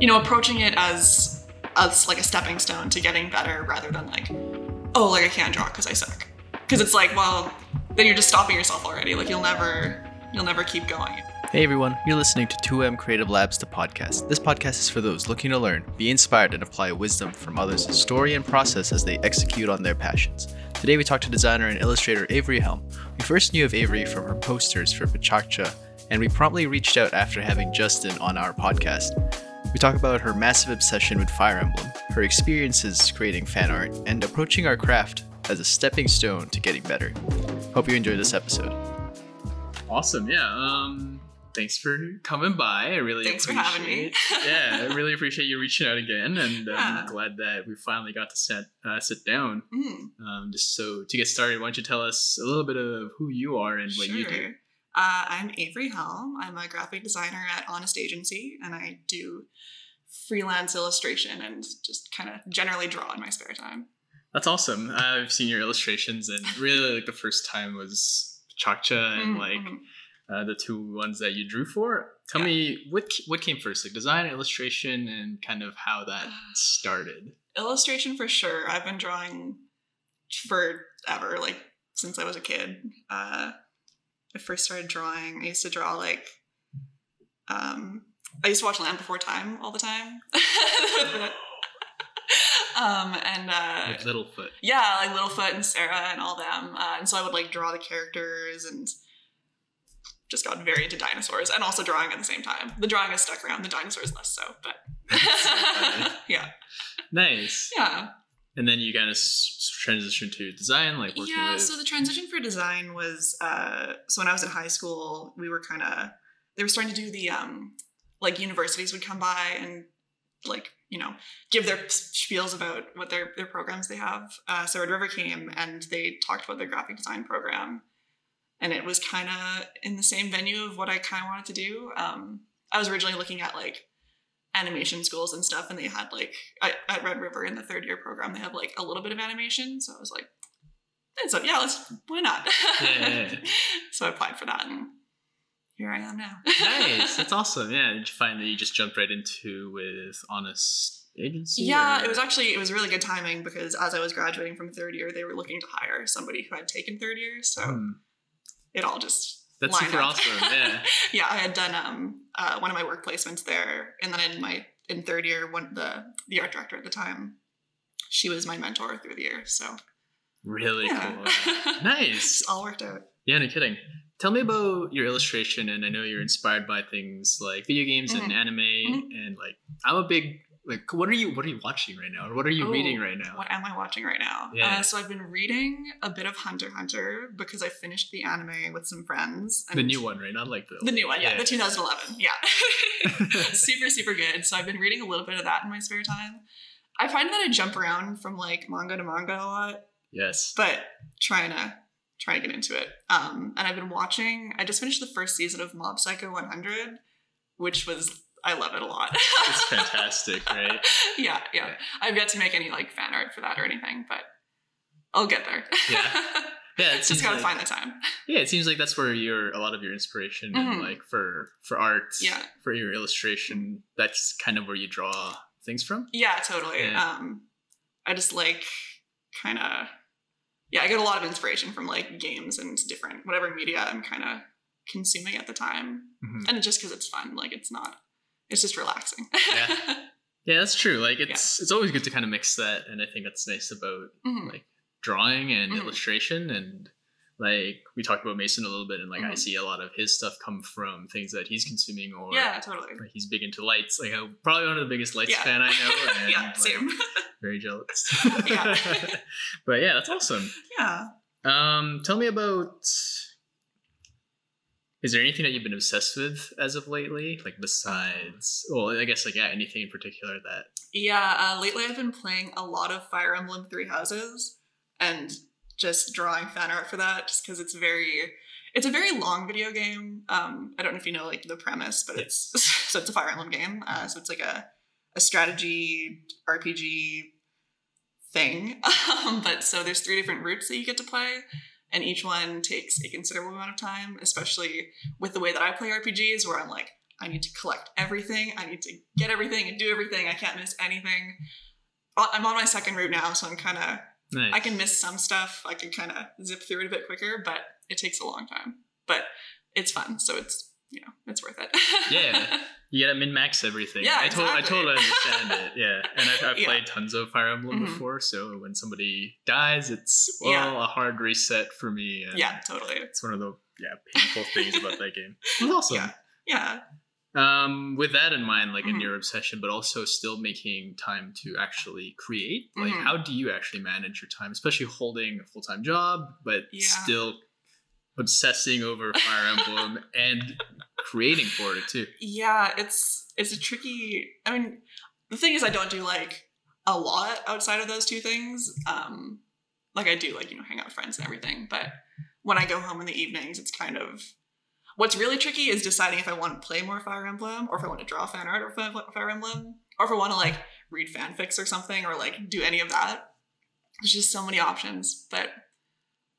you know, approaching it as as like a stepping stone to getting better rather than like, oh, like I can't draw because I suck. Because it's like, well, then you're just stopping yourself already. Like you'll never you'll never keep going. Hey everyone, you're listening to 2M Creative Labs, the podcast. This podcast is for those looking to learn, be inspired, and apply wisdom from others' story and process as they execute on their passions. Today we talked to designer and illustrator Avery Helm. We first knew of Avery from her posters for Pechakucha, and we promptly reached out after having Justin on our podcast. We talk about her massive obsession with Fire Emblem, her experiences creating fan art, and approaching our craft as a stepping stone to getting better. Hope you enjoy this episode. Awesome, yeah. Um, thanks for coming by. I really Thanks for appreciate having me. yeah, I really appreciate you reaching out again, and Yeah. I'm glad that we finally got to sit uh, sit down. Mm, Um, just so to get started, why don't you tell us a little bit of who you are and what you do? Uh, I'm Avery Helm. I'm a graphic designer at Honest Agency, and I do freelance illustration and just kind of generally draw in my spare time. That's awesome. I've seen your illustrations, and really, like the first time was Chakcha and Mm, like uh, the two ones that you drew for. Tell Yeah. me what what came first, like design, illustration, and kind of how that started. illustration for sure. I've been drawing forever, like since I was a kid. Uh, I first started drawing. I used to draw like, um, I used to watch Land Before Time all the time. um, and uh, With Littlefoot. yeah, like Littlefoot and Cera and all them. Uh, and so I would like draw the characters and just got very into dinosaurs and also drawing at the same time. The drawing has stuck around, the dinosaurs less so, but yeah, Nice. yeah. And then you kind of s- transition to design, like working yeah with. so the transition for design was uh so when i was in high school we were kind of they were starting to do the um like universities would come by and like you know give their spiels about what their their programs they have uh so red river came and they talked about their graphic design program and it was kind of in the same venue of what i kind of wanted to do um i was originally looking at like animation schools and stuff and they had like at, at red river in the third year program they have like a little bit of animation so i was like and so yeah let's why not Yeah, yeah, yeah. so i applied for that and here i am now nice. That's awesome. Yeah. Did you find that you just jumped right into with Honest Agency? yeah or- it was actually it was really good timing because as i was graduating from third year they were looking to hire somebody who had taken third year so Hmm. it all just That's lined super awesome. Yeah. yeah, I had done um uh, one of my work placements there, and then in my in third year, one the the art director at the time, she was my mentor through the year. So Really yeah, cool. Nice. all worked out. Yeah, no kidding. Tell me about your illustration, and I know you're inspired by things like video games and Mhm. anime, Mhm. and like I'm a big like. What are you What are you watching right now, or what are you Oh, reading right now? What am I watching right now? Yeah. Uh, so I've been reading a bit of Hunter Hunter because I finished the anime with some friends. the new one, right? Not like the The new one, yeah, the 2011, yeah. super, super good. So I've been reading a little bit of that in my spare time. I find that I jump around from like manga to manga a lot. Yes. but trying to trying to get into it. Um, and I've been watching. I just finished the first season of Mob Psycho 100, which was I love it a lot. It's fantastic, right? yeah, yeah. I've yet to make any like fan art for that or anything, but I'll get there. Yeah. Yeah, it just gotta like, find the time. yeah, it seems like that's where your a lot of your inspiration and Mhm. like for for art, Yeah. for your illustration, that's kind of where you draw things from. Yeah, totally. Yeah. Um, I just like kind of yeah. I get a lot of inspiration from like games and different whatever media I'm kind of consuming at the time, Mhm. and just because it's fun, like it's not. It's just relaxing. Yeah. Yeah, that's true. Like it's it's always good to kind of mix that, and I think that's nice about Mhm. like drawing and Mhm. illustration and like we talked about Mason a little bit and like I Mhm. see a lot of his stuff come from things that he's consuming or Yeah, totally. like he's big into lights like I'm probably one of the biggest lights Yeah. fan I know and yeah, like, same. very jealous Yeah. but yeah that's awesome yeah. um tell me about is there anything that you've been obsessed with as of lately like besides well I guess like yeah anything in particular that Yeah, uh, lately I've been playing a lot of Fire Emblem Three Houses and just drawing fan art for that just because it's very it's a very long video game. Um, I don't know if you know like the premise, but it's so it's a Fire Emblem game. Uh, so it's like a a strategy RPG thing. Um, but so there's three different routes that you get to play, and each one takes a considerable amount of time, especially with the way that I play RPGs, where I'm like, I need to collect everything. I need to get everything and do everything. I can't miss anything. Uh, I'm on my second route now, so I'm kind of Nice. I can miss some stuff. I can kind of zip through it a bit quicker, but it takes a long time. But it's fun, so it's you know it's worth it. Yeah. You gotta min max everything. Yeah, I, to- I totally understand it. Yeah, and I've, I've Yeah. played tons of Fire Emblem Mhm. before, so when somebody dies, it's well Yeah. a hard reset for me. Yeah, totally. it's one of the yeah painful things about that game. It's awesome. Yeah. Yeah, Um, with that in mind, like in Mhm. your obsession, but also still making time to actually create. Like, Mhm. how do you actually manage your time, especially holding a full time job, but Yeah. still obsessing over Fire Emblem and creating for it too? yeah. It's it's a tricky. I mean, the thing is, I don't do like a lot outside of those two things. Um, like I do like you know hang out with friends and everything, but when I go home in the evenings, it's kind of what's really tricky is deciding if I want to play more Fire Emblem or if I want to draw fan art or Fire Emblem or if I want to like read fanfics or something or like do any of that. There's just so many options, but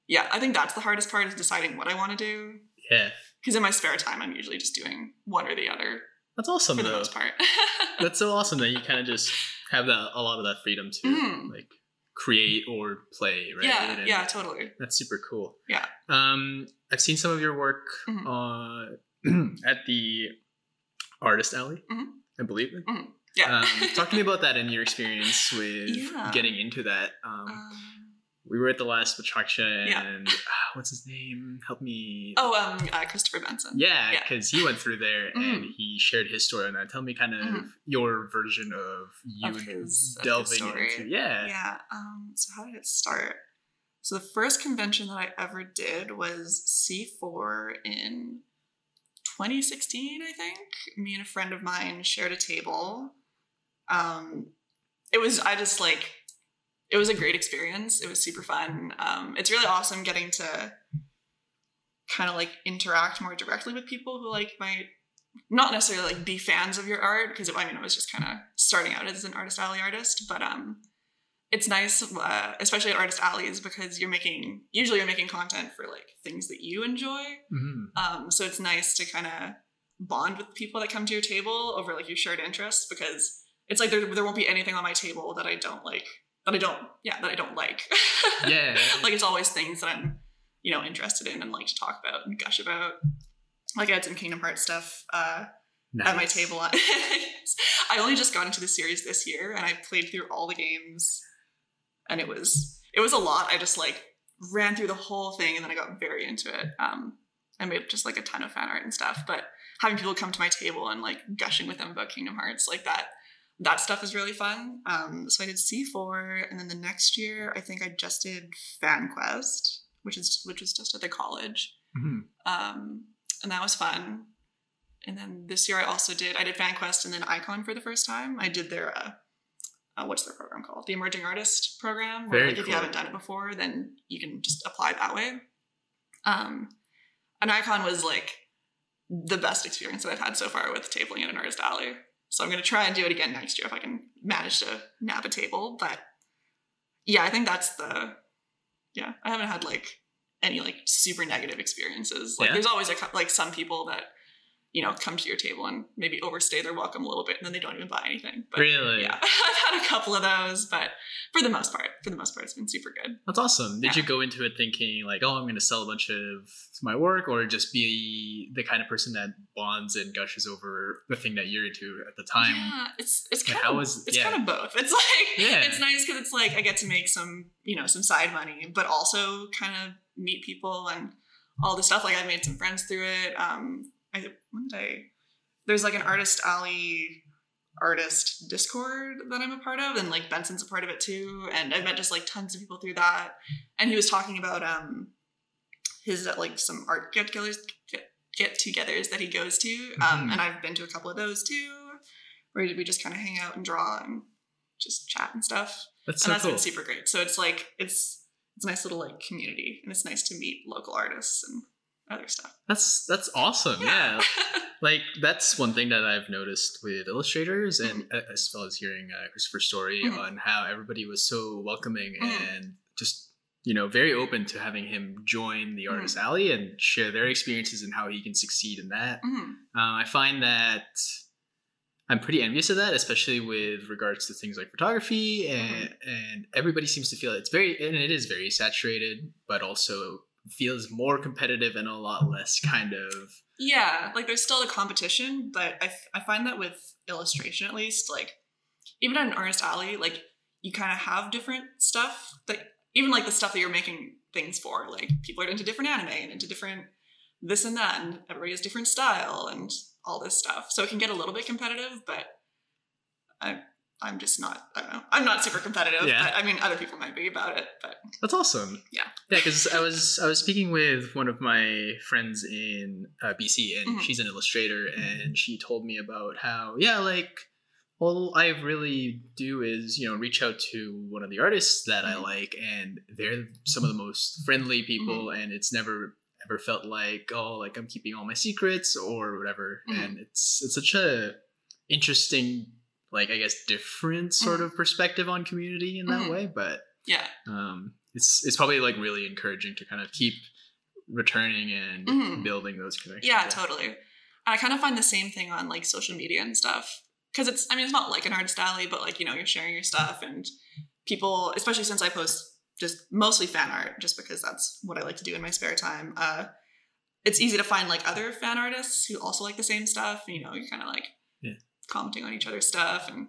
yeah, I think that's the hardest part is deciding what I want to do. Yeah, Because in my spare time, I'm usually just doing one or the other that's awesome for the though. most part. That's so awesome that you kind of just have that a lot of that freedom to Mhm. like create or play, right? Yeah, And yeah, totally. That's super cool. Yeah. Um, I've seen some of your work Mhm. uh, at the Artist Alley, Mhm. I believe. Yeah. Um, talk to me about that and your experience with Yeah. getting into that. Um, Um, we were at the last Pechakucha Yeah. and ah, what's his name? Help me. oh, um, uh, Christopher Benson. Yeah, yeah. because he went through there and Mhm. he shared his story on that. Tell me kind of Mhm. your version of you Of his- delving story. into yeah. Yeah. Um, so how did it start? So the first convention that I ever did was C4 in 2016, I think. Me and a friend of mine shared a table. Um, it was I just like it was a great experience. It was super fun. Um, it's really awesome getting to kind of like interact more directly with people who like might not necessarily like be fans of your art because I mean I was just kind of starting out as an artist alley artist, but um, it's nice, uh, especially at artist alleys because you're making usually you're making content for like things that you enjoy. Mhm. Um, so it's nice to kind of bond with people that come to your table over like your shared interests because it's like there, there won't be anything on my table that I don't like that I don't yeah that I don't like. Yeah. like it's always things that I'm you know interested in and like to talk about and gush about. Like I had some Kingdom Hearts stuff uh, at my table. I only just got into the series this year, and I played through all the games, and it was it was a lot. I just like ran through the whole thing, and then I got very into it. Um, I made just like a ton of fan art and stuff. But having people come to my table and like gushing with them about Kingdom Hearts, like that, that stuff is really fun. Um, so I did C four, and then the next year I think I just did Fan Quest, which is which was just at the college Mhm. um, and that was fun. And then this year I also did I did FanQuest and then Ai-Kon for the first time. I did their uh, uh, what's their program called? The Emerging Artist Program. Where like if you haven't done it before, then you can just apply that way. Um, and Ai-Kon was like the best experience that I've had so far with tabling at an artist alley. So I'm gonna try and do it again next year if I can manage to nab a table. But yeah, I think that's the yeah. I haven't had like any like super negative experiences. Like Yeah. there's always a, like some people that you know come to your table and maybe overstay their welcome a little bit and then they don't even buy anything. But Really? yeah, I've had a couple of those, but for the most part, for the most part, it's been super good. That's awesome. Did Yeah. you go into it thinking like, oh, I'm going to sell a bunch of my work, or just be the kind of person that bonds and gushes over the thing that you're into at the time? Yeah, it's it's kind how of was- it's yeah. kind of both. It's like Yeah. it's nice because it's like I get to make some you know some side money, but also kind of meet people and all this stuff. Like I made some friends through it. Um, I when did I? There's like an artist alley artist discord that i'm a part of and like benson's a part of it too and i've met just like tons of people through that and he was talking about um his uh, like some art get-togethers get, get-togethers that he goes to um Mhm. and i've been to a couple of those too where we just kind of hang out and draw and just chat and stuff That's and so that's cool. been super great so it's like it's it's a nice little like community and it's nice to meet local artists and other stuff That's that's awesome. Yeah. Like that's one thing that I've noticed with illustrators and uh, as well as hearing uh, Christopher's story Mhm. on how everybody was so welcoming Mhm. and just you know, very open to having him join the Artist Alley and share their experiences and how he can succeed in that. Mhm. Uh, I find that I'm pretty envious of that, especially with regards to things like photography, and and everybody seems to feel it's very and it is very saturated, but also feels more competitive and a lot less kind of Yeah, like there's still a competition, but I, f- I find that with illustration at least, like even at an artist alley, like you kind of have different stuff that even like the stuff that you're making things for, like people are into different anime and into different this and that, and everybody has different style and all this stuff. So it can get a little bit competitive, but I I'm just not I don't know. I'm not super competitive, Yeah. but I mean other people might be about it, but That's awesome. Yeah. Yeah, because I was I was speaking with one of my friends in uh, BC, and Mhm. she's an illustrator, and she told me about how yeah, like all I really do is you know reach out to one of the artists that I Mhm. like, and they're some of the most friendly people, and it's never ever felt like oh like I'm keeping all my secrets or whatever, Mhm. and it's it's such a interesting like I guess different sort Mhm. of perspective on community in that Mhm. way, but yeah. um, it's it's probably like really encouraging to kind of keep returning and Mhm. building those connections. Yeah, totally. And I kind of find the same thing on like social media and stuff. Because it's, I mean, it's not like an art alley, but like, you know, you're sharing your stuff and people, especially since I post just mostly fan art, just because that's what I like to do in my spare time. Uh, it's easy to find like other fan artists who also like the same stuff. You know, you're kind of like Yeah. Commenting on each other's stuff and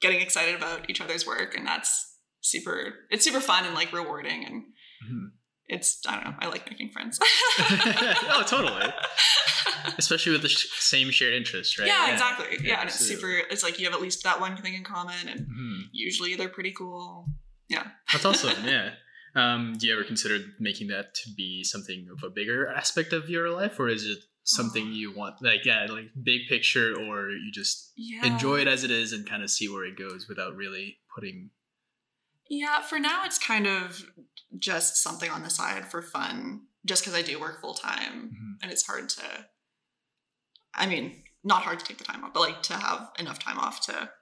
getting excited about each other's work. And that's super, it's super fun and like rewarding. And Mhm. it's, I don't know, I like making friends. oh, totally. Especially with the sh- same shared interest, right? Yeah, exactly. Yeah, Yeah, and it's super. It's like you have at least that one thing in common, and Mhm. usually they're pretty cool. Yeah. That's awesome. yeah. Um, do you ever consider making that to be something of a bigger aspect of your life, or is it something you want, like yeah, like big picture, or you just Yeah. enjoy it as it is and kind of see where it goes without really putting? Yeah, for now it's kind of just something on the side for fun, just because I do work full time, Mhm. and it's hard to. I mean, not hard to take the time off, but like to have enough time off to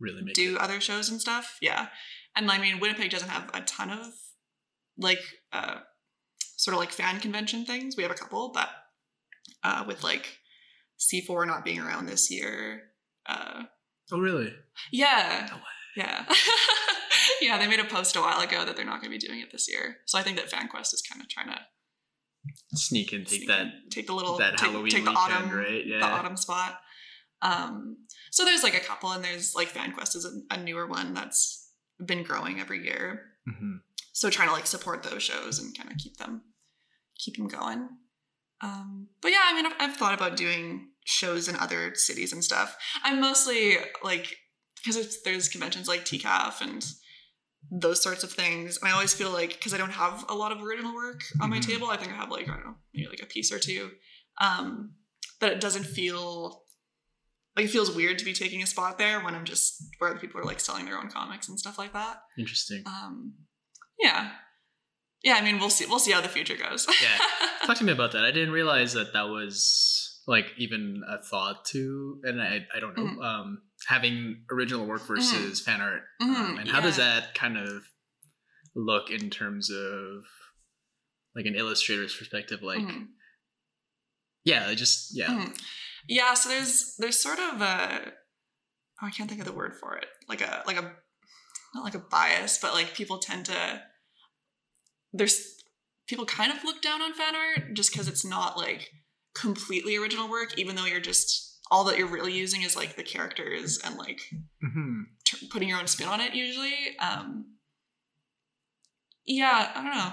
Really make do other shows and stuff. Yeah. And I mean, Winnipeg doesn't have a ton of like uh sort of like fan convention things. We have a couple, but uh with like C4 not being around this year. Uh Oh, really? yeah. No. Yeah. yeah, they made a post a while ago that they're not going to be doing it this year. So I think that FanQuest is kind of trying to Sneak and take sneak that in, take the little that take, Halloween take the weekend, autumn right? Yeah. the autumn spot. Um, so there's like a couple, and there's like FanQuest is a, a newer one that's been growing every year. Mhm. So trying to like support those shows and kind of keep them keep them going. Um, but yeah, I mean, I've, I've thought about doing shows in other cities and stuff. I'm mostly like because there's conventions like TCAF and those sorts of things. And I always feel like because I don't have a lot of original work on my Mhm. table, I think I have like I don't know maybe like a piece or two. Um, that it doesn't feel like it feels weird to be taking a spot there when I'm just where other people are like selling their own comics and stuff like that. Interesting. Um, yeah, yeah. I mean, we'll see. We'll see how the future goes. Yeah. Talk to me about that. I didn't realize that that was like even a thought to, and I, I don't know, Mhm. um, having original work versus fan art. Um, Mhm, and how does that kind of look in terms of like an illustrator's perspective? Like, Mhm. yeah, just, yeah. Mhm. Yeah, so there's there's sort of a oh, I can't think of the word for it. Like a like a not like a bias, but like people tend to there's people kind of look down on fan art just because it's not like completely original work, even though you're just all that you're really using is like the characters and like Mhm. t- putting your own spin on it usually. Um yeah, I don't know.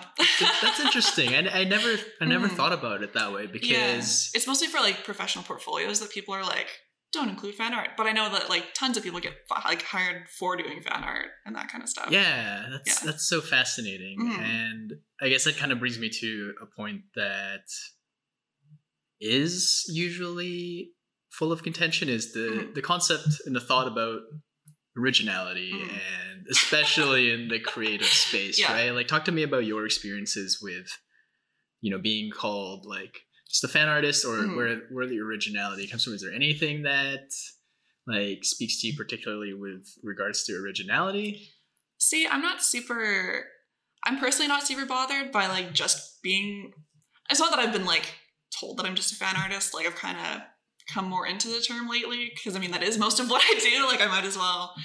That's interesting. I, I never, I never Mhm. thought about it that way because Yeah. it's mostly for like professional portfolios that people are like don't include fan art but i know that like tons of people get like hired for doing fan art and that kind of stuff Yeah, that's Yeah. that's so fascinating, Mhm. and I guess that kind of brings me to a point that is usually full of contention is the Mhm. the concept and the thought about originality Mhm. and especially in the creative space Yeah. right like talk to me about your experiences with you know being called like just a fan artist or Mhm. where where the originality comes from is there anything that like speaks to you particularly with regards to originality see i'm not super I'm personally not super bothered by like just being. It's not that I've been like told that I'm just a fan artist. Like I've kind of come more into the term lately because I mean that is most of what I do. Like I might as well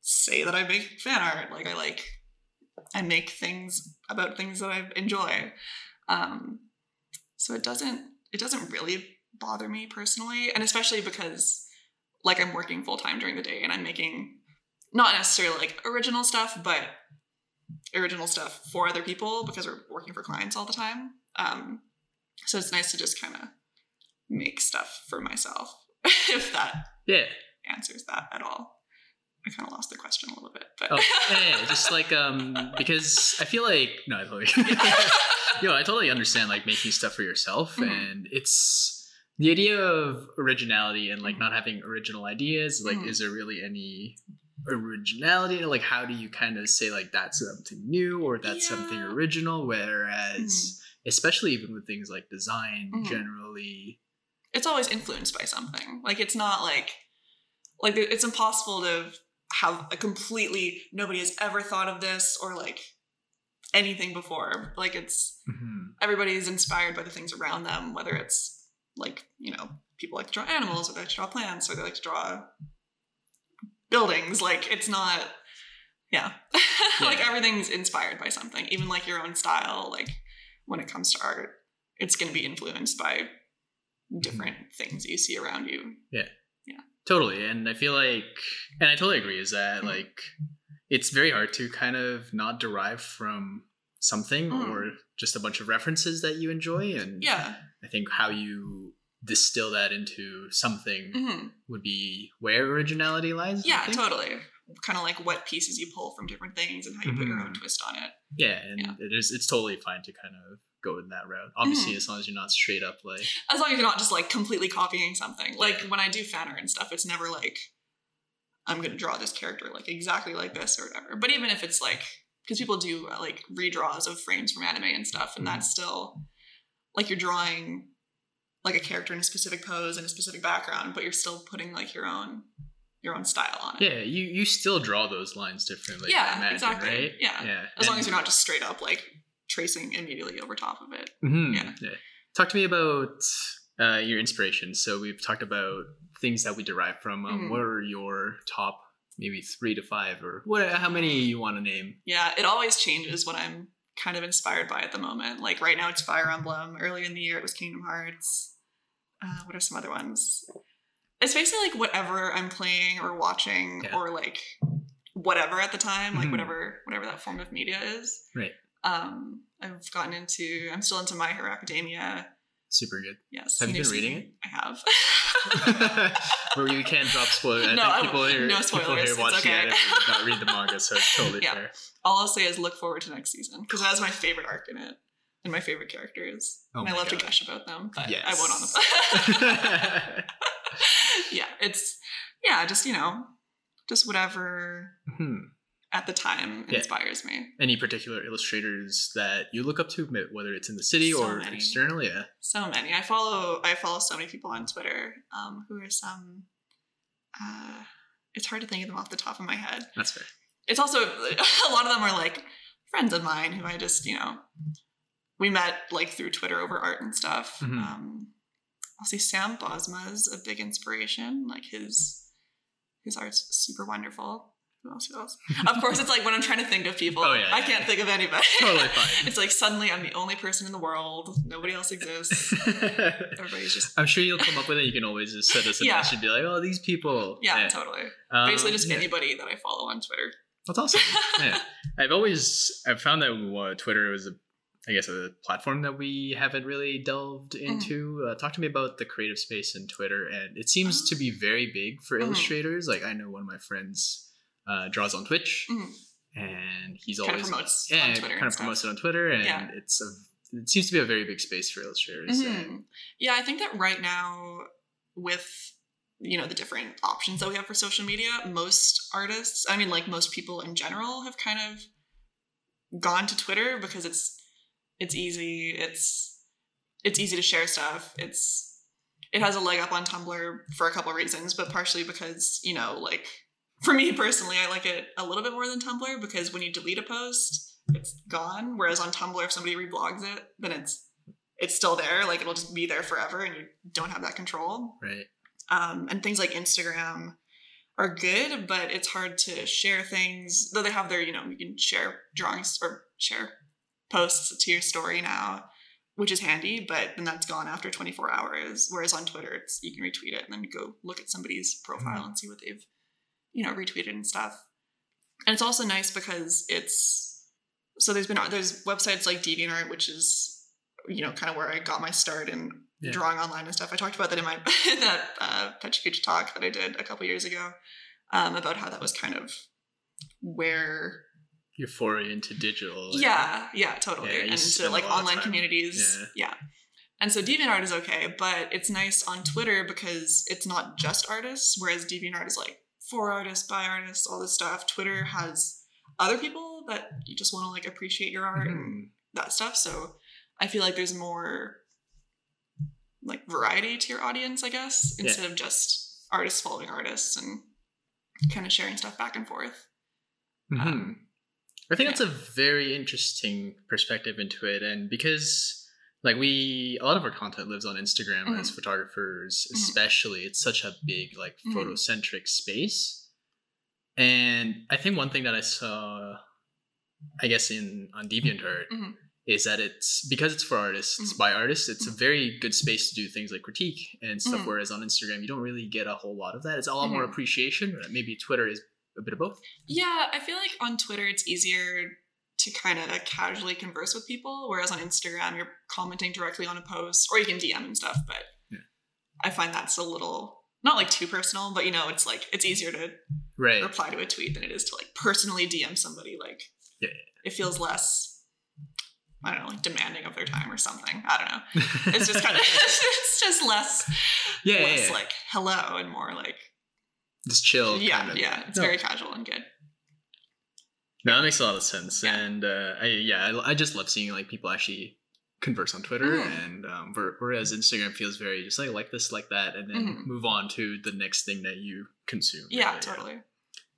say that I make fan art. Like I like I make things about things that I enjoy. Um, so it doesn't it doesn't really bother me personally, and especially because like I'm working full time during the day and I'm making not necessarily like original stuff, but original stuff for other people because we're working for clients all the time. Um, so it's nice to just kind of make stuff for myself, if that Yeah. answers that at all. I kind of lost the question a little bit, but Oh, yeah, yeah, just like um, because I feel like no, I totally, you know, I totally understand like making stuff for yourself, Mhm. and it's the idea of originality and like not having original ideas. Like, Mhm. is there really any originality? Like, how do you kind of say like that's something new or that's something original? Whereas, especially even with things like design, Mhm. generally, it's always influenced by something. Like it's not like like it's impossible to have a completely nobody has ever thought of this or like anything before. Like it's Mhm. everybody is inspired by the things around them, whether it's like, you know, people like to draw animals or they like to draw plants or they like to draw buildings. Like it's not yeah. like everything's inspired by something. Even like your own style, like when it comes to art, it's gonna be influenced by different things you see around you. Totally. And I feel like, and I totally agree, is that Mhm. like, it's very hard to kind of not derive from something Mm. or just a bunch of references that you enjoy. And Yeah. I think how you distill that into something hmm would be where originality lies. Yeah, totally. Kind of like what pieces you pull from different things and how you put your own Mhm. twist on it. Yeah. And Yeah. it is, it's totally fine to kind of go in that route. Obviously, Mhm. as long as you're not straight up like, As long as you're not just like completely copying something. Like Yeah. when I do fan art and stuff, it's never like I'm gonna draw this character like exactly like this or whatever. But even if it's like because people do uh, like redraws of frames from anime and stuff, and that's still like you're drawing like a character in a specific pose and a specific background, but you're still putting like your own your own style on it. yeah, you, you still draw those lines differently. Yeah, imagine, exactly. Right? Yeah. Yeah. As long as you're not just straight up like tracing immediately over top of it. Mhm, Yeah. Talk to me about uh, your inspiration. So we've talked about things that we derive from. Um, Mhm. What are your top, maybe three to five, or what? How many you want to name? Yeah, it always changes what I'm kind of inspired by at the moment. Like right now, it's Fire Emblem. Earlier in the year, it was Kingdom Hearts. Uh, what are some other ones? It's basically like whatever I'm playing or watching Yeah. or like whatever at the time, like Mhm. whatever whatever that form of media is. Right. Um, I've gotten into. I'm still into My Hero Academia. Super good. Yes. Have you been reading it? I have. Where you can't drop spoilers. I No, think people here, No people spoilers, here it's okay. anime, not read the manga, so it's totally Yeah. fair. All I'll say is look forward to next season because it has my favorite arc in it and my favorite characters. Oh and I love to gush about them, but Yes. I won't on the. yeah, it's yeah, just you know, just whatever Hmm. At the time Yeah. inspires me. Any particular illustrators that you look up to, whether it's in the city So or many. externally? Yeah. So many. I follow. I follow so many people on Twitter. Um, who are some. Uh, it's hard to think of them off the top of my head. That's fair. it's also a lot of them are like friends of mine who I just you know we met like through Twitter over art and stuff. Mhm. Um, I'll say Sam Bosma is a big inspiration. Like his his art's super wonderful. Who else? Who else? of course, it's like when I'm trying to think of people, Oh, yeah, I yeah, can't yeah. think of anybody. Totally fine. it's like suddenly I'm the only person in the world. Nobody else exists. Everybody's just I'm sure you'll come up with it. You can always just set us a Yeah. message and be like, "Oh, these people." yeah, totally. Um, Basically, just anybody that I follow on Twitter. That's awesome. yeah, I've always I've found that uh, Twitter was a, I guess, a platform that we haven't really delved Mm-hmm. into. Uh, talk to me about the creative space in Twitter, and it seems to be very big for Mhm. illustrators. Like I know one of my friends uh, draws on Twitch, Mhm. and he's Kind always promotes yeah, on Twitter. kind of promotes it on Twitter, and Yeah. it's a it seems to be a very big space for illustrators. and- Mhm. Yeah, I think that right now, with you know the different options that we have for social media, most artists, I mean, like most people in general, have kind of gone to Twitter because it's it's easy. It's it's easy to share stuff. It's it has a leg up on Tumblr for a couple of reasons, but partially because you know, like for me personally, I like it a little bit more than Tumblr because when you delete a post, it's gone. Whereas on Tumblr, if somebody reblogs it, then it's it's still there. Like it'll just be there forever, and you don't have that control. Right. Um, and things like Instagram are good, but it's hard to share things. Though they have their, you know, you can share drawings or share posts to your story now, which is handy. But then that's gone after 24 hours. Whereas on Twitter, it's you can retweet it and then go look at somebody's profile Mhm. and see what they've, you know, retweeted and stuff. And it's also nice because it's so there's been there's websites like DeviantArt, which is you know kind of where I got my start in Yeah. drawing online and stuff. I talked about that in my in that uh, Pechakucha talk that I did a couple years ago um, about how that was kind of where Your foray into digital. yeah yeah totally Yeah, and spend to a like online communities Yeah. yeah. And so DeviantArt is okay, but it's nice on Twitter because it's not just artists, whereas DeviantArt is like for artists, by artists, all this stuff. Twitter has other people that you just want to like appreciate your art and Mhm. that stuff. So I feel like there's more like variety to your audience, I guess, Yeah. instead of just artists following artists and kind of sharing stuff back and forth. Mhm. Um, I think yeah. that's a very interesting perspective into it, and because like we a lot of our content lives on Instagram as Mhm. photographers, Mhm. especially. It's such a big like Mhm. photocentric space, and I think one thing that I saw, I guess in on DeviantArt. Mhm. Is that it's because it's for artists, Mhm. by artists. It's a very good space to do things like critique and stuff. Whereas on Instagram, you don't really get a whole lot of that. It's a lot more appreciation. Maybe Twitter is a bit of both. Yeah, I feel like on Twitter it's easier to kind of casually converse with people, whereas on Instagram you're commenting directly on a post, or you can DM and stuff. But Yeah. I find that's a little not like too personal, but you know, it's like it's easier to Right. reply to a tweet than it is to like personally DM somebody. Like, Yeah. it feels less. I don't know, like demanding of their time or something. I don't know. It's just kind of, it's just less, Yeah, yeah, yeah. like hello and more like, just chill. yeah, kind of. yeah. It's No. very casual and good. No, that makes a lot of sense. Yeah. And uh, I, yeah, I, I just love seeing like people actually converse on Twitter, Mhm. and um, whereas Instagram feels very just like like this, like that, and then Mhm. move on to the next thing that you consume. Yeah, really. totally.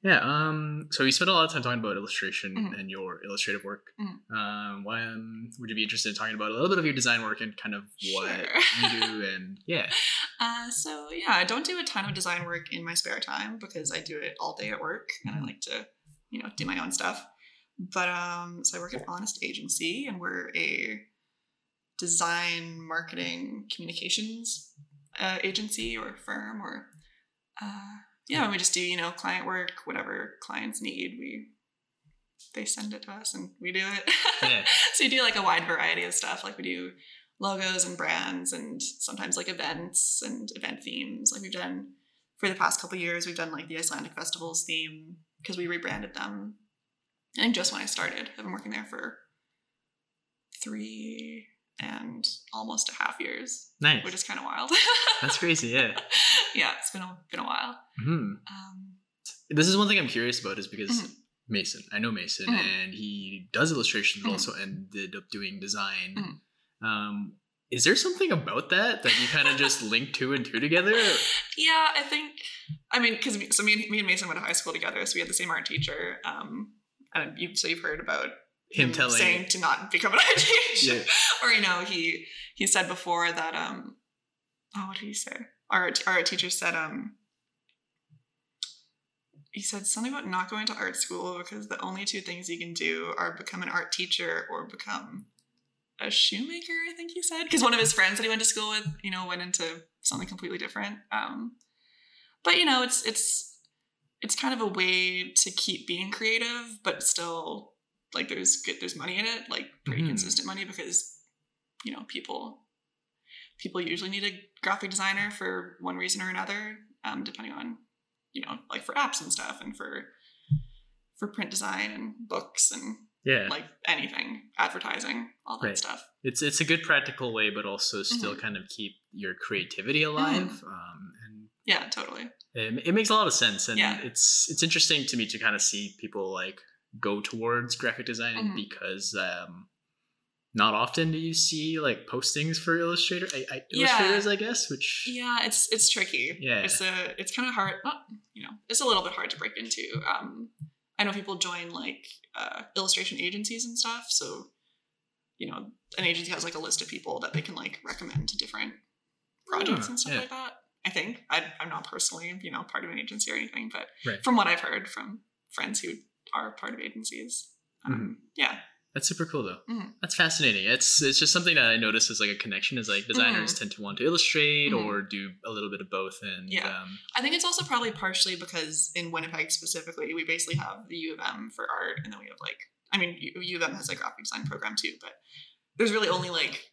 Yeah. Um. So we spent a lot of time talking about illustration Mhm. and your illustrative work. Mhm. Um. Why um, would you be interested in talking about a little bit of your design work and kind of what Sure. you do? And yeah. Uh, so yeah, I don't do a ton of design work in my spare time because I do it all day at work and I Mhm. like to, you know, do my own stuff. But um, so I work at Honest Agency and we're a design, marketing, communications uh, agency or firm or uh, yeah, we just do you know client work, whatever clients need. We they send it to us and we do it. Yeah. so you do like a wide variety of stuff. Like we do logos and brands and sometimes like events and event themes. Like we've done for the past couple years, we've done like the Icelandic festivals theme because we rebranded them. I think just when I started, I've been working there for three and almost a half years, Nice. which is kind of wild. That's crazy. Yeah. yeah, it's been a, been a while. Hmm. Um, This is one thing I'm curious about is because Mhm. Mason, I know Mason, Mhm. and he does illustration, but Mhm. also ended up doing design. Mhm. Um, is there something about that that you kind of just link two and two together? Yeah, I think. I mean, because so me and me and Mason went to high school together, so we had the same art teacher. Um, and you so you've heard about Him telling- saying to not become an art teacher, Yeah. or you know he he said before that um oh what did he say? Our our teacher said um he said something about not going to art school because the only two things you can do are become an art teacher or become a shoemaker, I think he said. Because one of his friends that he went to school with, you know, went into something completely different. Um, but you know, it's it's it's kind of a way to keep being creative, but still like there's good there's money in it, like pretty Mhm. consistent money because you know people people usually need a graphic designer for one reason or another, um, depending on you know like for apps and stuff and for for print design and books and Yeah, like anything, advertising, all that Right. stuff. it's it's a good practical way, but also still kind of keep your creativity alive. Um, and Yeah, totally. it, it makes a lot of sense, and Yeah. it's it's interesting to me to kind of see people like go towards graphic design Mhm. because um, not often do you see like postings for illustrator I, I, Yeah. illustrators, I guess. Which Yeah, it's it's tricky. Yeah. It's a it's kind of hard. Not you know, it's a little bit hard to break into. Um, I know people join like uh, illustration agencies and stuff. So, you know, an agency has like a list of people that they can like recommend to different projects Ah, and stuff yeah. like that. I think I, I'm not personally, you know, part of an agency or anything, but Right. from what I've heard from friends who are part of agencies, um, Mm-hmm. yeah, That's super cool though. Mhm. That's fascinating. It's it's just something that I notice as like a connection is like designers Mm-hmm. tend to want to illustrate Mhm. or do a little bit of both and Yeah. um, I think it's also probably partially because in Winnipeg specifically, we basically have the U of M for art, and then we have like, I mean, U U of M has a graphic design program too, but there's really only like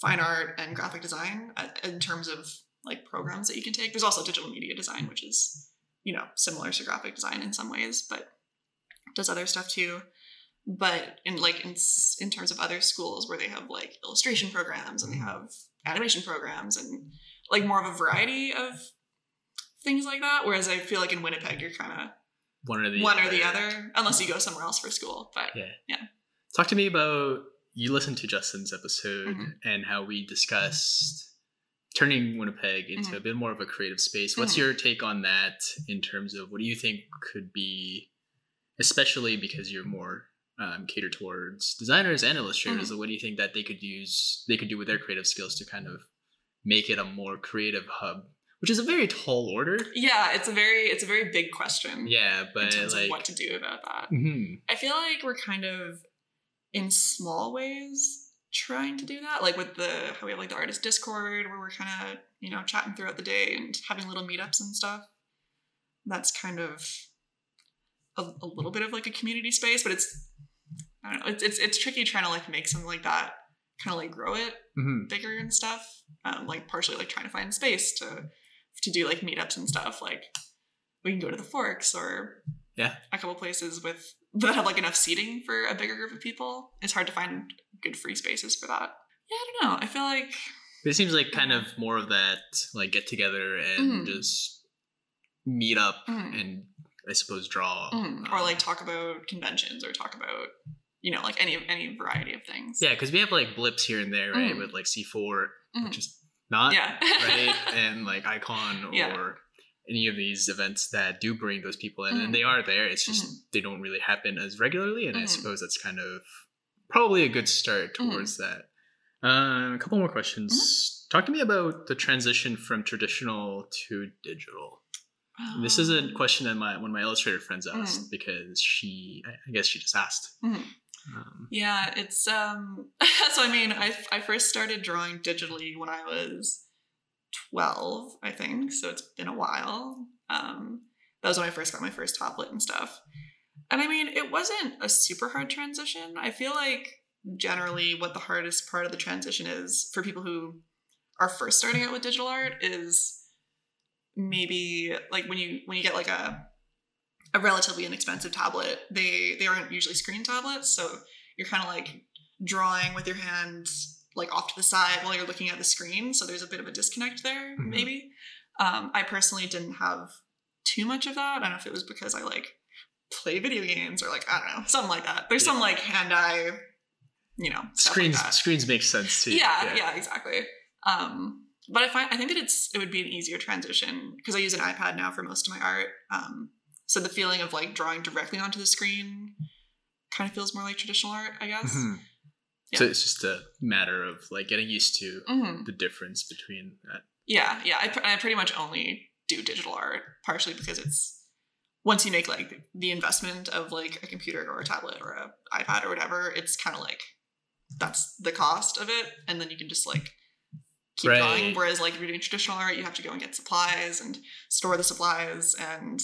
fine art and graphic design uh, in terms of like programs that you can take. There's also digital media design, which is you know similar to graphic design in some ways, but does other stuff too. But in like in in terms of other schools where they have like illustration programs and they have animation programs and like more of a variety of things like that. Whereas I feel like in Winnipeg, you're kind of one or the one or the other, unless you go somewhere else for school. But Yeah. Talk to me about you listened to Justin's episode Mhm. and how we discussed turning Winnipeg into Mhm. a bit more of a creative space. What's Mhm. your take on that in terms of what do you think could be, especially because you're more um, catered towards designers and illustrators? Mm-hmm. What do you think that they could use, they could do with their creative skills to kind of make it a more creative hub, which is a very tall order. yeah, it's a very it's a very big question. Yeah, in but terms like, of what to do about that. Mhm. I feel like we're kind of in small ways trying to do that. Like with the how we have like the artist Discord where we're kind of, you know, chatting throughout the day and having little meetups and stuff. That's kind of a, a little bit of like a community space, but it's I don't know, it's it's, it's tricky trying to like make something like that kind of like grow it Mhm. bigger and stuff. Um, like partially like trying to find space to to do like meetups and stuff. Like we can go to the Forks or Yeah. a couple places with that have like enough seating for a bigger group of people. It's hard to find good free spaces for that. Yeah, I don't know. I feel like It seems like kind of more of that like get together and Mhm. just meet up Mhm. and I suppose draw mm, or like talk about conventions or talk about you know like any any variety of things. yeah because we have like blips here and there right Mhm. with like C4 Mhm. which is not yeah, right and like Ai-Kon or Yeah. any of these events that do bring those people in and they are there it's just they don't really happen as regularly and I suppose that's kind of probably a good start towards that. Um, a couple more questions. Talk to me about the transition from traditional to digital. This is a Um, question that my one of my illustrator friends Mm. asked because she, I guess she just asked. Mhm. Um, Yeah, it's um so I mean, I I first started drawing digitally when I was 12, I think. So it's been a while. Um that was when I first got my first tablet and stuff. And I mean, it wasn't a super hard transition. I feel like generally what the hardest part of the transition is for people who are first starting out with digital art is maybe like when you when you get like a a relatively inexpensive tablet, they they aren't usually screen tablets, so you're kind of like drawing with your hands like off to the side while you're looking at the screen. So there's a bit of a disconnect there, Mhm. maybe. Um, I personally didn't have too much of that. I don't know if it was because I like play video games or like I don't know something like that. There's some like hand eye, you know, screens Like screens make sense too. Yeah, yeah, exactly. Um, but I find I think that it's it would be an easier transition because I use an iPad now for most of my art. Um, so the feeling of like drawing directly onto the screen kind of feels more like traditional art, I guess. Mhm. Yeah. So it's just a matter of like getting used to Mhm. the difference between that. Yeah, yeah. I, pr- I pretty much only do digital art, partially because it's once you make like the investment of like a computer or a tablet or a iPad or whatever, it's kind of like that's the cost of it, and then you can just like keep Right. going. Whereas like if you're doing traditional art, you have to go and get supplies and store the supplies and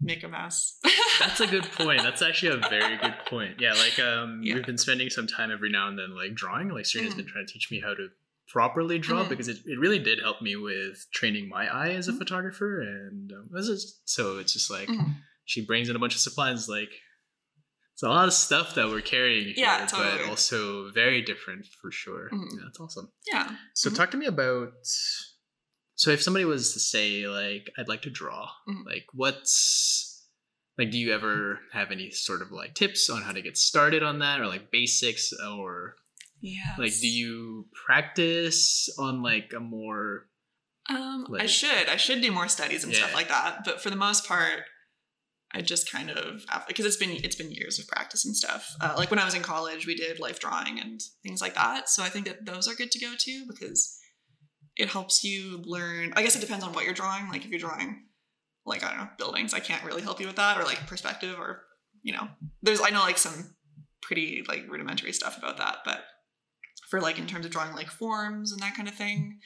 make a mess. That's a good point. That's actually a very good point. Yeah, like um, Yeah. we've been spending some time every now and then like drawing. Like Serena's Mhm. been trying to teach me how to properly draw Mhm. because it, it really did help me with training my eye as a Mhm. photographer. And um, this is so it's just like Mhm. she brings in a bunch of supplies. Like it's a lot of stuff that we're carrying here, Yeah, but also very different for sure. Mhm. Yeah, that's awesome. yeah. So Mhm. talk to me about so if somebody was to say like I'd like to draw, Mhm. like what's like do you ever have any sort of like tips on how to get started on that or like basics or Yeah. like do you practice on like a more Um, I should. I should do more studies and stuff like that. But for the most part, I just kind of because it's been it's been years of practice and stuff. Uh, like when I was in college, we did life drawing and things like that. So I think that those are good to go too because it helps you learn. I guess it depends on what you're drawing. Like if you're drawing like I don't know buildings, I can't really help you with that or like perspective or you know there's I know like some pretty like rudimentary stuff about that, but for like in terms of drawing like forms and that kind of thing,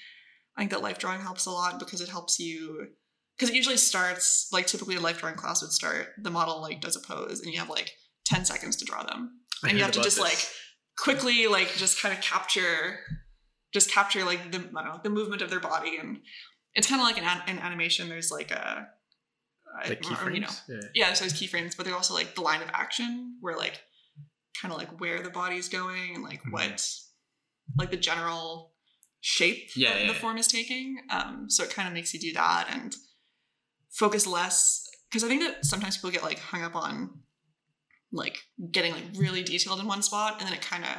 I think that life drawing helps a lot because it helps you because it usually starts like typically a life drawing class would start the model like does a pose and you have like 10 seconds to draw them I and you have to just this. like quickly like just kind of capture just capture like the I don't know the movement of their body and it's kind of like an, an- an animation there's like a like or, you know. Yeah. yeah so there's keyframes but there's also like the line of action where like kind of like where the body's going and like Mhm. what like the general shape Yeah, that yeah, the yeah. form is taking um so it kind of makes you do that and focus less because i think that sometimes people get like hung up on like getting like really detailed in one spot and then it kind of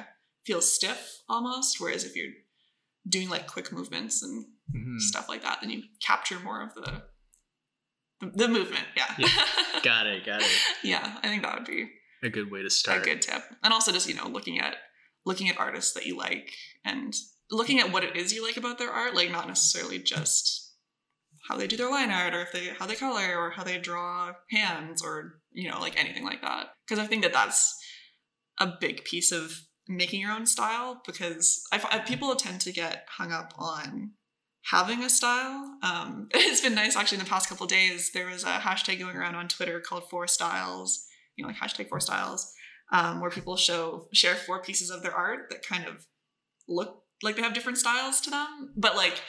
feels stiff almost whereas if you're doing like quick movements and Mhm. stuff like that then you capture more of the the, the movement yeah Got it. Got it. yeah i think that would be A good way to start. a good tip and also just you know looking at looking at artists that you like and looking at what it is you like about their art like not necessarily just how they do their line art or if they how they color or how they draw hands or you know like anything like that. Because i think that that's a big piece of making your own style because I, fi- people tend to get hung up on having a style. Um, it's been nice actually in the past couple days there was a hashtag going around on twitter called four styles you know like hashtag four styles um, where people show share four pieces of their art that kind of look like they have different styles to them. But like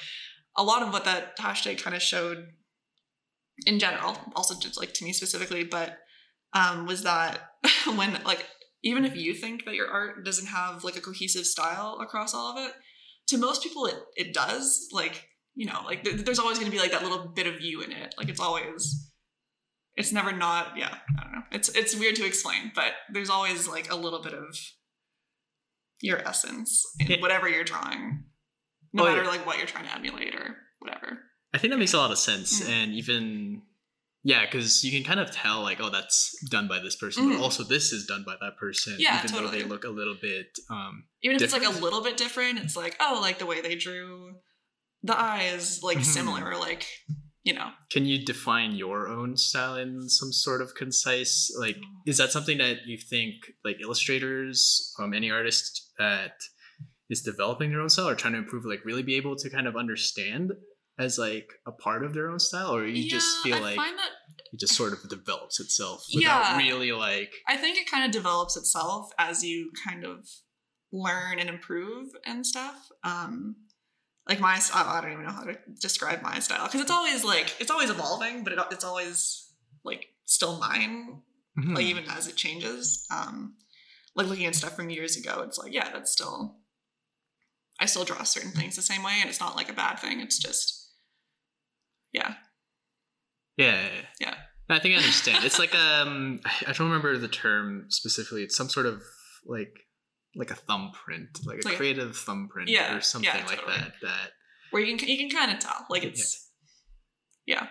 a lot of what that hashtag kind of showed in general also just like to me specifically but um, was that when like even if you think that your art doesn't have like a cohesive style across all of it to most people it, it does like you know like th- there's always going to be like that little bit of you in it like it's always it's never not yeah i don't know it's it's weird to explain but there's always like a little bit of your essence in Yeah. whatever you're drawing no Oh, matter yeah. like what you're trying to emulate or whatever I think that makes a lot of sense, Mm. and even yeah, because you can kind of tell like, oh, that's done by this person, Mhm. but also this is done by that person. Yeah, even though totally. they look a little bit. um even if it's like a little bit different it's like oh like the way they drew the eyes like Mhm. similar or like you know Can you define your own style in some sort of concise like? Is that something that you think like illustrators, um, any artist that is developing their own style or trying to improve, like really be able to kind of understand as like a part of their own style, or you just feel I like that it just sort of develops itself Yeah. without really like I think it kind of develops itself as you kind of learn and improve and stuff. Um, like my style, I don't even know how to describe my style because it's always like it's always evolving, but it, it's always like still mine, Mhm. like even as it changes. Um, like looking at stuff from years ago, it's like yeah, that's still. I still draw certain things the same way, and it's not like a bad thing. It's just, yeah, Yeah, yeah, yeah. I think I understand. It's like um, I don't remember the term specifically. It's some sort of like like a thumbprint, like a Like creative thumbprint, Yeah, or something yeah, like totally. that. That where you can you can kind of tell like it's yeah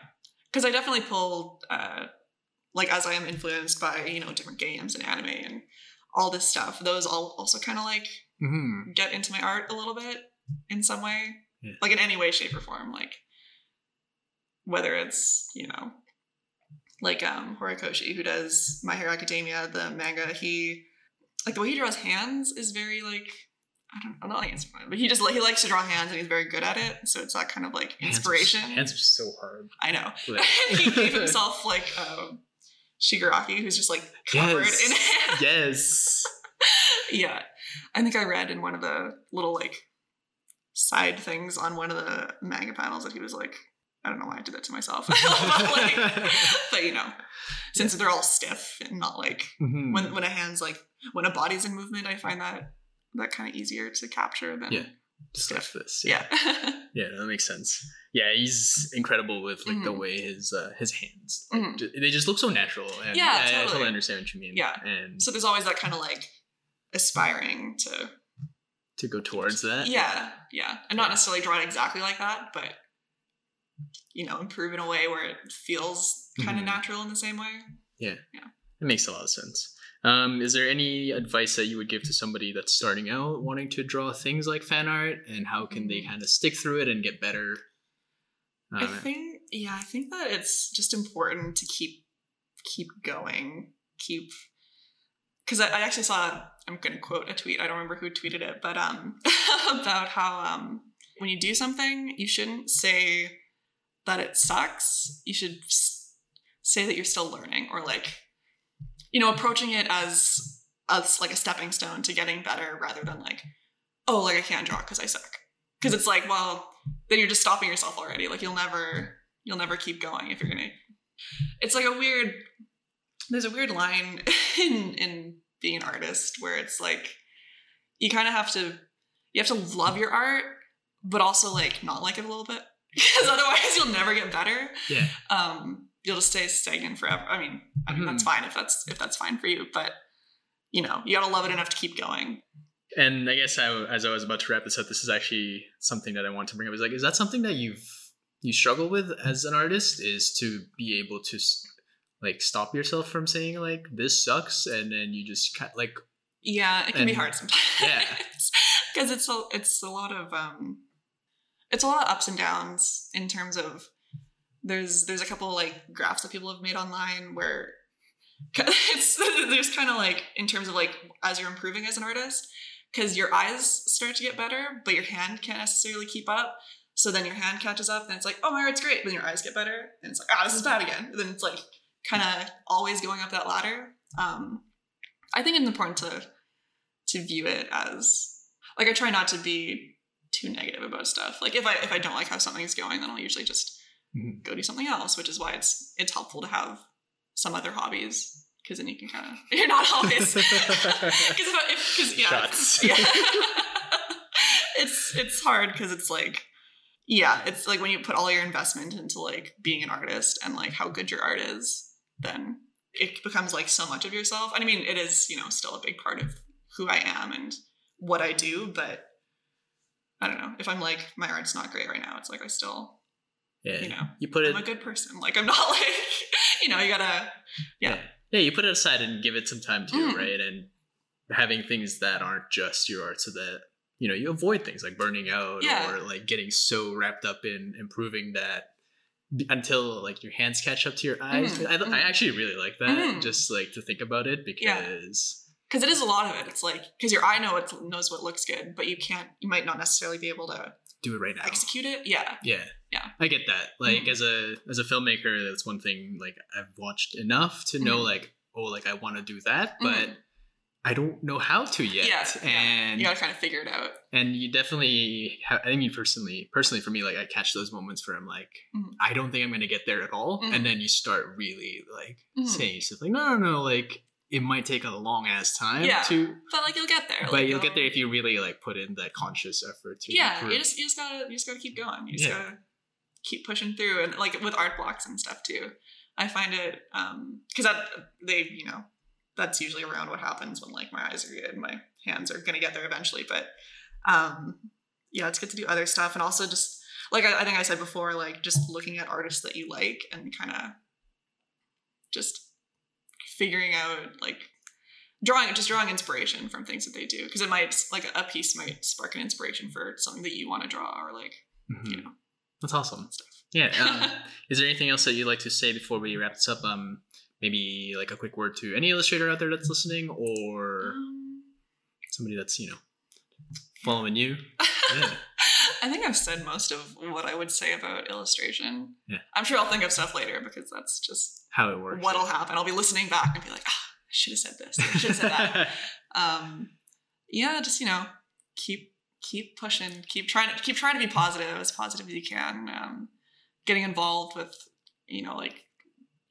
because i definitely pull uh like as i am influenced by you know different games and anime and all this stuff those all also kind of like Mhm. get into my art a little bit in some way Yeah. like in any way shape or form like whether it's you know like um horikoshi who does my hero academia the manga he like the way he draws hands is very like I don't, I'm not like inspired, but he just he likes to draw hands and he's very good at it. So it's that kind of like inspiration. Hands are so hard. I know. Like- he gave himself like um, Shigaraki, who's just like covered Yes. in hands. yes. yeah, I think I read in one of the little like side things on one of the manga panels that he was like, I don't know why I did that to myself, but, like, but you know, since they're all stiff and not like Mhm. when when a hand's like when a body's in movement, I find that that kind of easier to capture than Yeah. just like this. yeah. Yeah, that makes sense. Yeah, he's incredible with like the Mhm. way his uh, his hands. Like, Mhm. ju- they just look so natural. And Yeah, I, I totally. totally understand what you mean. Yeah. and so there's always that kind of like aspiring to to go towards that. yeah yeah and not necessarily drawn exactly like that but you know improve in a way where it feels kind of Mhm. natural in the same way Yeah, yeah, It makes a lot of sense. Um, is there any advice that you would give to somebody that's starting out wanting to draw things like fan art, and how can they Mm. kind of stick through it and get better? I think yeah, I think that it's just important to keep keep going, keep because I, I actually saw I'm gonna quote a tweet. I don't remember who tweeted it, but um about how um when you do something, you shouldn't say that it sucks. You should say that you're still learning or like you know approaching it as as like a stepping stone to getting better rather than like oh like I can't draw because I suck because it's like well then you're just stopping yourself already. Like you'll never you'll never keep going if you're gonna. It's like a weird. There's a weird line in in being an artist where it's like you kind of have to you have to love your art, but also like not like it a little bit because otherwise you'll never get better. yeah, Um, you'll just stay stagnant forever. I mean, I mean that's fine if that's if that's fine for you, but you know you gotta love it enough to keep going. and I guess I, as I was about to wrap this up, this is actually something that I want to bring up. Is like, is that something that you've you struggle with as an artist? Is to be able to like stop yourself from saying like this sucks, and then you just kind like Yeah, it can be hard sometimes. yeah. because it's a it's a lot of um, it's a lot of ups and downs in terms of there's there's a couple like graphs that people have made online where it's there's kind of like in terms of like as you're improving as an artist because your eyes start to get better but your hand can't necessarily keep up so then your hand catches up and it's like oh my art's great then your eyes get better and it's like ah this is bad again and then it's like kind of always going up that ladder um i think it's important to to view it as like I try not to be too negative about stuff. Like if I if I don't like how something's going, then I'll usually just Mhm. go do something else, which is why it's it's helpful to have some other hobbies because then you can kind of you're not always because if because yeah Shots. yeah it's it's hard because it's like yeah it's like when you put all your investment into like being an artist and like how good your art is then it becomes like so much of yourself and i mean it is you know still a big part of who i am and what i do but i don't know if i'm like my art's not great right now it's like i still yeah, you know you put it i'm a good person like i'm not like you know you gotta Yeah. yeah, you put it aside and give it some time too, Mm. right? And having things that aren't just your art, so that you know you avoid things like burning out Yeah. or like getting so wrapped up in improving that until like your hands catch up to your eyes. Mhm, I, I mhm. actually really like that, Mhm. just like to think about it Yeah. because because it is a lot of it it's like because your eye know it knows what looks good but you can't you might not necessarily be able to do it right now. execute it yeah Yeah. Yeah. I get that. Like Mhm. as a as a filmmaker, that's one thing like I've watched enough to know Mhm. like, oh, like I want to do that, but Mhm. I don't know how to yet. Yeah, yeah. And you gotta kind of figure it out and you definitely have, I mean personally personally for me, like I catch those moments where I'm like, Mhm. I don't think I'm gonna get there at all. Mhm. And then you start really like Mhm. saying stuff like, no, no, no, like it might take a long ass time Yeah. to but like you'll get there but like, you'll get there if you really like put in that conscious effort to yeah improve. you just you just gotta you just gotta keep going you just Yeah. gotta keep pushing through and like with art blocks and stuff too i find it um because that they you know that's usually around what happens when like my eyes are good my hands are gonna get there eventually but um yeah it's good to do other stuff and also just like i, I think i said before like just looking at artists that you like and kind of just figuring out like drawing just drawing inspiration from things that they do because it might like a piece might spark an inspiration for something that you want to draw or like Mhm. you know That's awesome. stuff. Yeah. Um, is there anything else that you'd like to say before we wrap this up? Um, maybe like a quick word to any illustrator out there that's listening, or Um, somebody that's you know following you. Yeah. I think I've said most of what I would say about illustration. Yeah. I'm sure I'll think of stuff later because that's just How it works. what'll happen. I'll be listening back and be like, ah, I should have said this. I should have said that. um, yeah, just you know, keep keep pushing, keep trying to keep trying to be positive, as positive as you can. Um, getting involved with you know like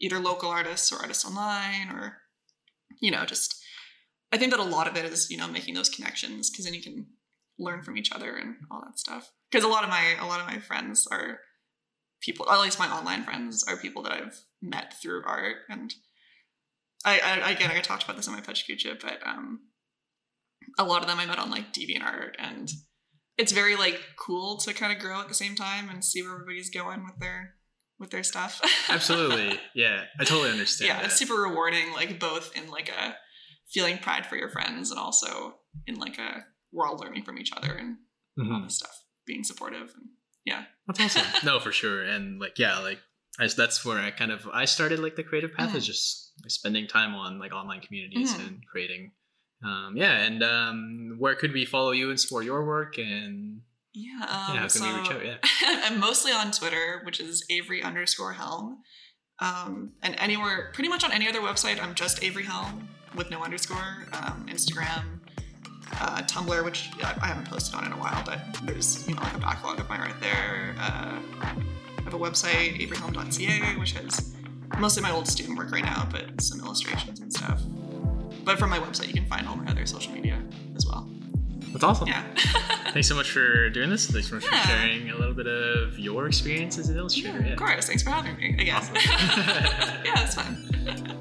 either local artists or artists online or you know just I think that a lot of it is you know making those connections because then you can learn from each other and all that stuff. Because a lot of my a lot of my friends are people, at least my online friends are people that I've met through art and. I, I again I talked about this in my Pechakucha, but um, a lot of them I met on like DeviantArt, and it's very like cool to kind of grow at the same time and see where everybody's going with their with their stuff. Absolutely. Yeah, I totally understand. yeah, that. it's super rewarding, like both in like a feeling pride for your friends and also in like a we're all learning from each other and all Mhm. this stuff, being supportive and yeah. That's awesome. no, for sure. And like, yeah, like I, that's where I kind of I started like the creative path is just like, spending time on like online communities Mhm. and creating. Um, yeah, and um, where could we follow you and support your work? And yeah. Um, yeah, how so reach out? Yeah. I'm mostly on Twitter, which is Avery underscore Helm. Um, and anywhere, pretty much on any other website, I'm just Avery Helm with no underscore. Um, Instagram, uh, Tumblr, which I I haven't posted on in a while, but there's you know like a backlog of mine right there. Uh, I have a website, averyhelm.ca, which has mostly my old student work right now, but some illustrations and stuff. But from my website, you can find all my other social media as well. That's awesome. Yeah. Thanks so much for doing this. Thanks so much Yeah. for sharing a little bit of your experience as an illustrator. Yeah, Yeah. of course. Thanks for having me again. Awesome. yeah, it's fun.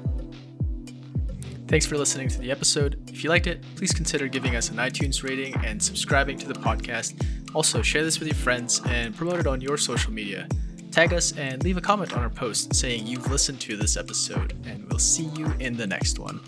Thanks for listening to the episode. If you liked it, please consider giving us an iTunes rating and subscribing to the podcast. Also, share this with your friends and promote it on your social media. Tag us and leave a comment on our post saying you've listened to this episode, and we'll see you in the next one.